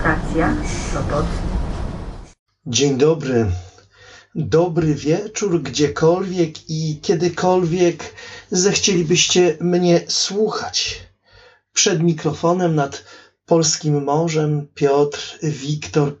Stacja Sopot. Dzień dobry. Dobry wieczór, gdziekolwiek i kiedykolwiek zechcielibyście mnie słuchać. Przed mikrofonem nad polskim morzem Piotr Wiktor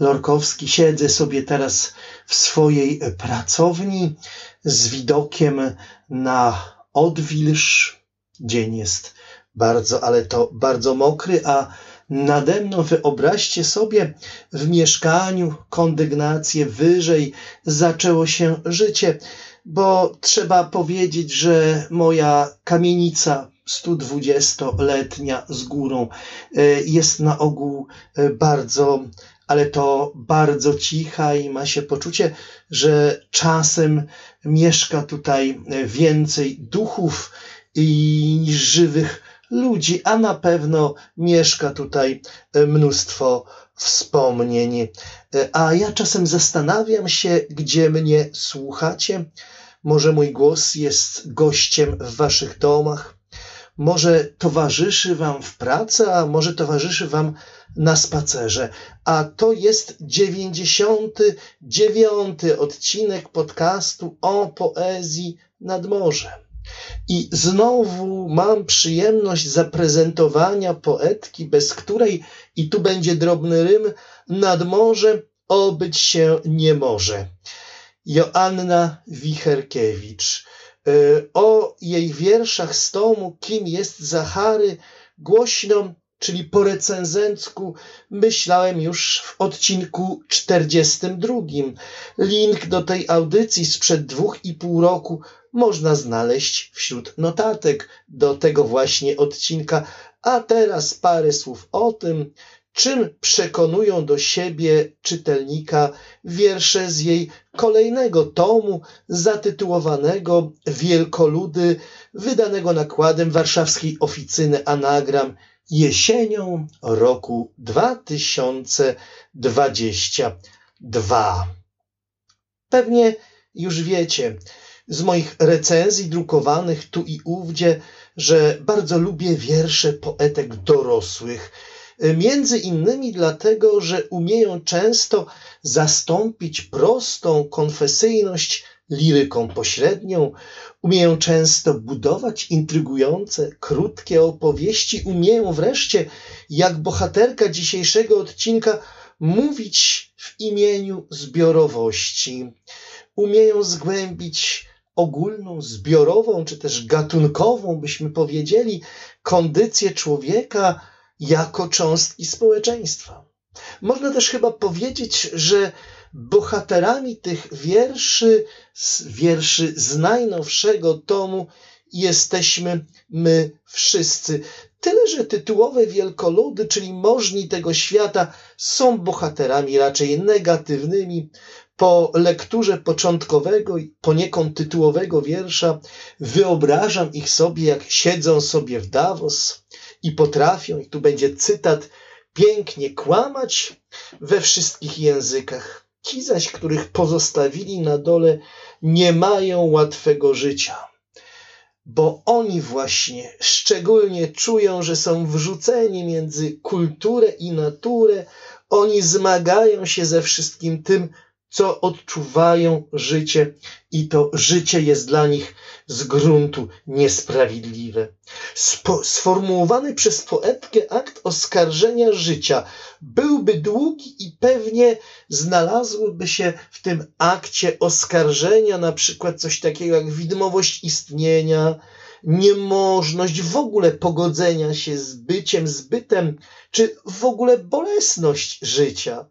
Lorkowski. Siedzę sobie teraz w swojej pracowni z widokiem na odwilż. Dzień jest bardzo, ale to bardzo mokry, a nade mną wyobraźcie sobie w mieszkaniu kondygnację wyżej zaczęło się życie, bo trzeba powiedzieć, że moja kamienica 120-letnia z górą e, jest na ogół e, bardzo, ale to bardzo cicha i ma się poczucie, że czasem mieszka tutaj więcej duchów niż żywych ludzi, a na pewno mieszka tutaj mnóstwo wspomnień. A ja czasem zastanawiam się, gdzie mnie słuchacie. Może mój głos jest gościem w waszych domach, może towarzyszy wam w pracy, a może towarzyszy wam na spacerze. A to jest 99 odcinek podcastu o poezji nad morzem. I znowu mam przyjemność zaprezentowania poetki, bez której, i tu będzie drobny rym, nad morze obyć się nie może. Joanna Wicherkiewicz. Y, o jej wierszach z tomu Kim jest Zachary głośno, czyli po recenzencku, myślałem już w odcinku 42. Link do tej audycji sprzed dwóch i pół roku można znaleźć wśród notatek do tego właśnie odcinka. A teraz parę słów o tym, czym przekonują do siebie czytelnika wiersze z jej kolejnego tomu zatytułowanego Wielkoludy, wydanego nakładem warszawskiej oficyny Anagram jesienią roku 2022. Pewnie już wiecie z moich recenzji drukowanych tu i ówdzie, że bardzo lubię wiersze poetek dorosłych Między innymi dlatego, że umieją często zastąpić prostą konfesyjność liryką pośrednią, umieją często budować intrygujące, krótkie opowieści, umieją wreszcie, jak bohaterka dzisiejszego odcinka, mówić w imieniu zbiorowości. Umieją zgłębić ogólną, zbiorową, czy też gatunkową, byśmy powiedzieli, kondycję człowieka, jako cząstki społeczeństwa. Można też chyba powiedzieć, że bohaterami tych wierszy, wierszy z najnowszego tomu jesteśmy my wszyscy. Tyle, że tytułowe wielkoludy, czyli możni tego świata, są bohaterami raczej negatywnymi. Po lekturze początkowego i poniekąd tytułowego wiersza wyobrażam ich sobie, jak siedzą sobie w Davos, i potrafią, i tu będzie cytat, pięknie kłamać we wszystkich językach. Ci zaś, których pozostawili na dole, nie mają łatwego życia, bo oni właśnie szczególnie czują, że są wrzuceni między kulturę i naturę. Oni zmagają się ze wszystkim tym, co odczuwają życie i to życie jest dla nich z gruntu niesprawiedliwe. Spo, sformułowany przez poetkę akt oskarżenia życia byłby długi i pewnie znalazłyby się w tym akcie oskarżenia na przykład coś takiego jak widmowość istnienia, niemożność w ogóle pogodzenia się z byciem, z bytem, czy w ogóle bolesność życia.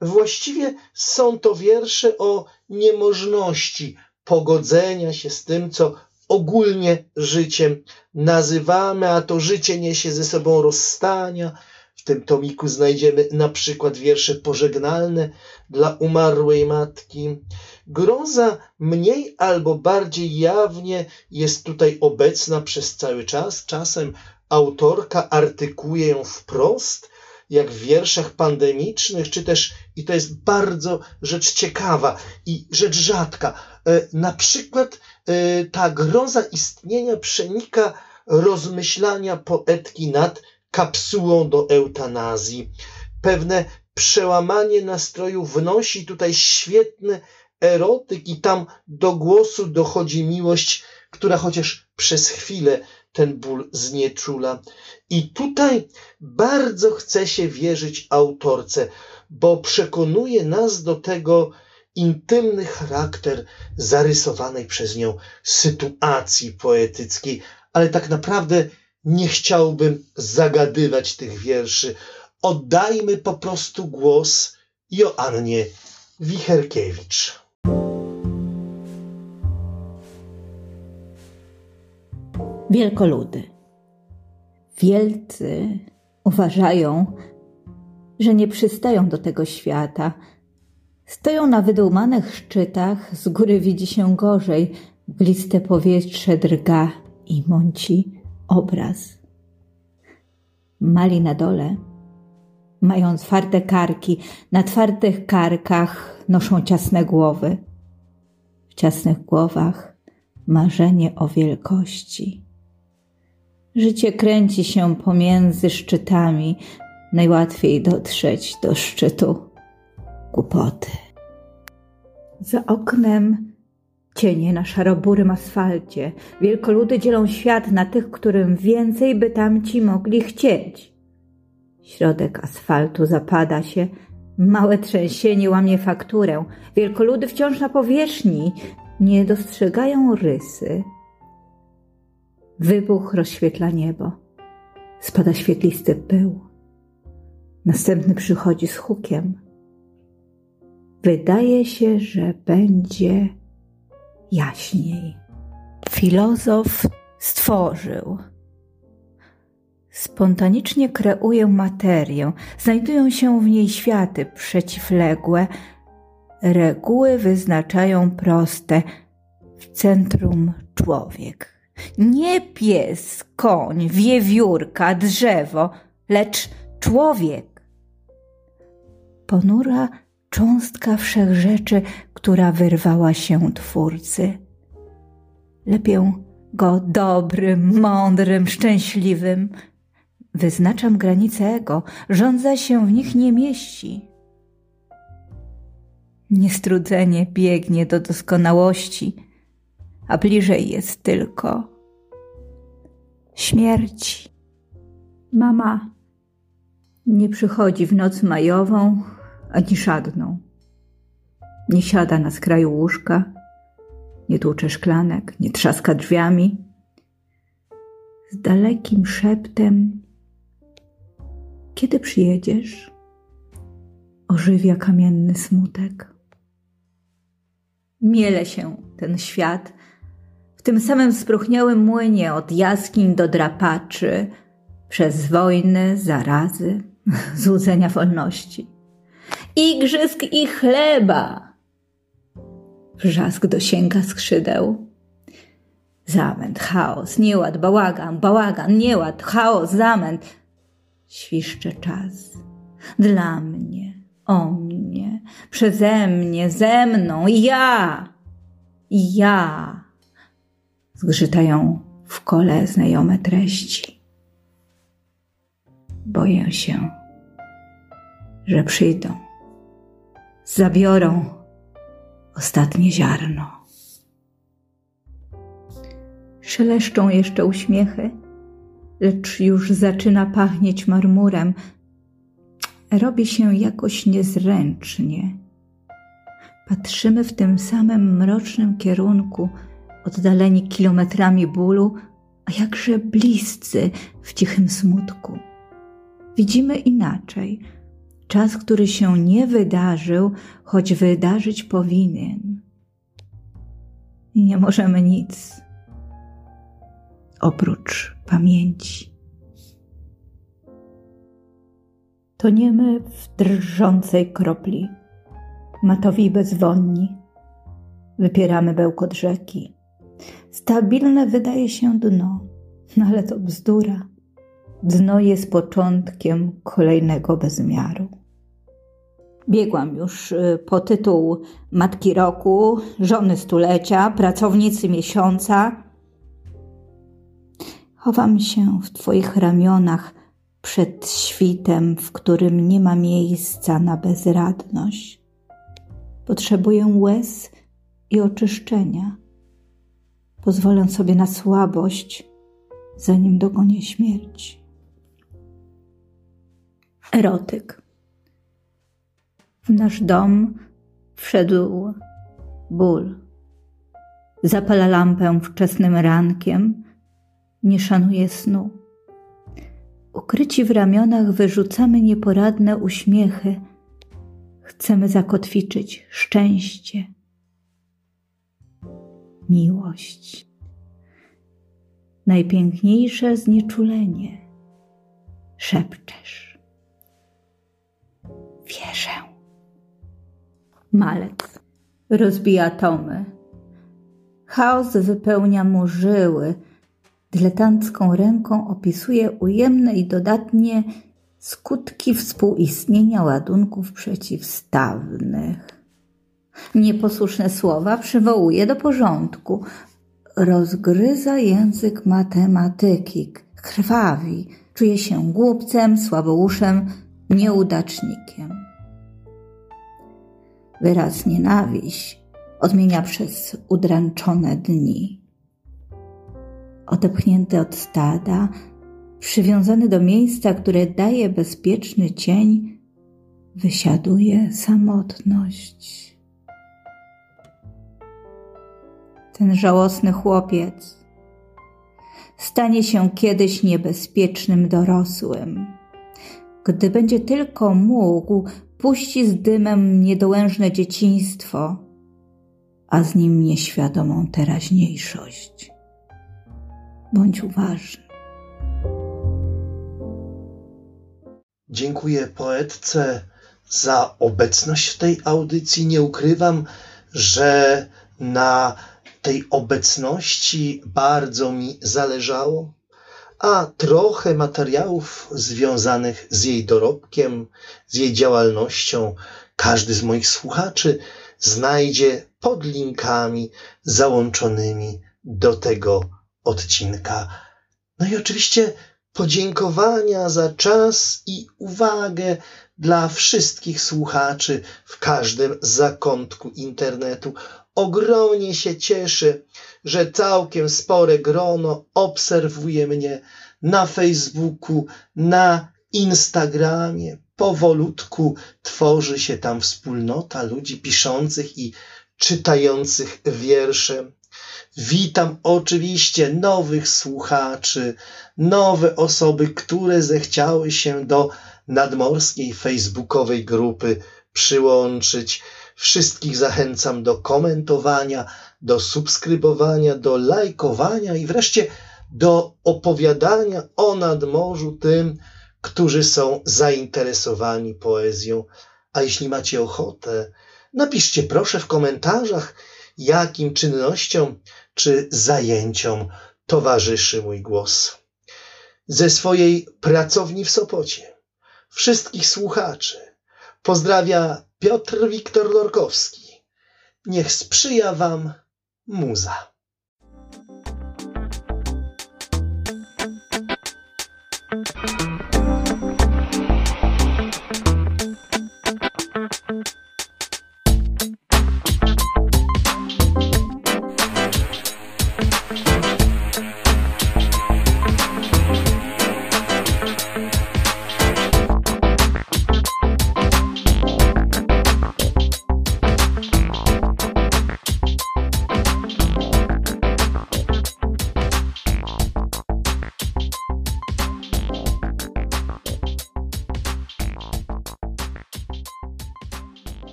Właściwie są to wiersze o niemożności pogodzenia się z tym, co ogólnie życiem nazywamy, a to życie niesie ze sobą rozstania. W tym tomiku znajdziemy na przykład wiersze pożegnalne dla umarłej matki. Groza mniej albo bardziej jawnie jest tutaj obecna przez cały czas. Czasem autorka artykuje ją wprost, jak w wierszach pandemicznych, czy też, i to jest bardzo rzecz ciekawa i rzecz rzadka, e, na przykład e, ta groza istnienia przenika rozmyślania poetki nad kapsułą do eutanazji. pewne przełamanie nastroju wnosi tutaj świetny erotyk i tam do głosu dochodzi miłość, która chociaż przez chwilę ten ból znieczula. I tutaj bardzo chce się wierzyć autorce, bo przekonuje nas do tego intymny charakter zarysowanej przez nią sytuacji poetyckiej, ale tak naprawdę nie chciałbym zagadywać tych wierszy. Oddajmy po prostu głos Joannie Wicherkiewicz. Wielkoludy. Wielcy uważają, że nie przystają do tego świata. Stoją na wydumanych szczytach, z góry widzi się gorzej, gliste powietrze drga i mąci obraz. Mali na dole mają twarde karki, na twardych karkach noszą ciasne głowy. W ciasnych głowach marzenie o wielkości. Życie kręci się pomiędzy szczytami, najłatwiej dotrzeć do szczytu głupoty. Za oknem cienie na szaroburym asfalcie. Wielkoludy dzielą świat na tych, którym więcej by tamci mogli chcieć. Środek asfaltu zapada się, małe trzęsienie łamie fakturę. Wielkoludy wciąż na powierzchni nie dostrzegają rysy. Wybuch rozświetla niebo. Spada świetlisty pył. Następny przychodzi z hukiem. Wydaje się, że będzie jaśniej. Filozof stworzył. Spontanicznie kreuję materię, znajdują się w niej światy przeciwległe. Reguły wyznaczają proste. W centrum człowiek. Nie pies, koń, wiewiórka, drzewo, lecz człowiek. Ponura cząstka wszechrzeczy, która wyrwała się Twórcy. Lepię go dobrym, mądrym, szczęśliwym. Wyznaczam granice ego, rządza się w nich nie mieści. Niestrudzenie biegnie do doskonałości, a bliżej jest tylko śmierci. Mama nie przychodzi w noc majową ani szadną. Nie siada na skraju łóżka, nie tłucze szklanek, nie trzaska drzwiami. Z dalekim szeptem, kiedy przyjedziesz, ożywia kamienny smutek. Miele się ten świat tym samym spróchniałym młynie od jaskiń do drapaczy, przez wojny, zarazy, złudzenia wolności igrzysk i chleba. Wrzask dosięga skrzydeł. Zamęt, chaos, nieład, bałagan, bałagan, nieład, chaos, zamęt. Świszcze czas. Dla mnie, o mnie, przeze mnie, ze mną, ja, ja. Zgrzytają w kole znajome treści. Boję się, że przyjdą zabiorą ostatnie ziarno. Szeleszczą jeszcze uśmiechy, lecz już zaczyna pachnieć marmurem. Robi się jakoś niezręcznie. Patrzymy w tym samym mrocznym kierunku, oddaleni kilometrami bólu, a jakże bliscy w cichym smutku. Widzimy inaczej – czas, który się nie wydarzył, choć wydarzyć powinien. I nie możemy nic oprócz pamięci. Toniemy w drżącej kropli, matowi bezwonni. Wypieramy bełkot rzeki. Stabilne wydaje się dno, no ale to bzdura. Dno jest początkiem kolejnego bezmiaru. Biegłam już y, po tytuł Matki Roku, Żony Stulecia, Pracownicy Miesiąca. Chowam się w Twoich ramionach, przed świtem, w którym nie ma miejsca na bezradność. Potrzebuję łez i oczyszczenia. Pozwolę sobie na słabość, zanim dogonię śmierć. Erotyk. W nasz dom wszedł ból. Zapala lampę wczesnym rankiem, nie szanuje snu. Ukryci w ramionach wyrzucamy nieporadne uśmiechy. Chcemy zakotwiczyć szczęście, miłość. Najpiękniejsze znieczulenie. Szepczesz. Wierzę. Malec rozbija atomy. Chaos wypełnia mu żyły. Dyletancką ręką opisuje ujemne i dodatnie skutki współistnienia ładunków przeciwstawnych. Nieposłuszne słowa przywołuje do porządku. Rozgryza język matematyki, krwawi, czuje się głupcem, słabouszem, nieudacznikiem. Wyraz nienawiść odmienia przez udręczone dni. Odepchnięty od stada, przywiązany do miejsca, które daje bezpieczny cień, wysiaduje samotność. Ten żałosny chłopiec stanie się kiedyś niebezpiecznym dorosłym. Gdy będzie tylko mógł, puści z dymem niedołężne dzieciństwo, a z nim nieświadomą teraźniejszość. Bądź uważny. Dziękuję poetce za obecność w tej audycji. Nie ukrywam, że na tej obecności bardzo mi zależało, a trochę materiałów związanych z jej dorobkiem, z jej działalnością każdy z moich słuchaczy znajdzie pod linkami załączonymi do tego odcinka. No i oczywiście podziękowania za czas i uwagę dla wszystkich słuchaczy w każdym zakątku internetu. Ogromnie się cieszę, że całkiem spore grono obserwuje mnie na Facebooku, na Instagramie. Powolutku tworzy się tam wspólnota ludzi piszących i czytających wiersze. Witam oczywiście nowych słuchaczy, nowe osoby, które zechciały się do nadmorskiej facebookowej grupy przyłączyć. Wszystkich zachęcam do komentowania, do subskrybowania, do lajkowania i wreszcie do opowiadania o nadmorzu tym, którzy są zainteresowani poezją. A jeśli macie ochotę, napiszcie proszę w komentarzach, jakim czynnościom czy zajęciom towarzyszy mój głos. Ze swojej pracowni w Sopocie wszystkich słuchaczy pozdrawia Piotr Wiktor Lorkowski. Niech sprzyja Wam muza.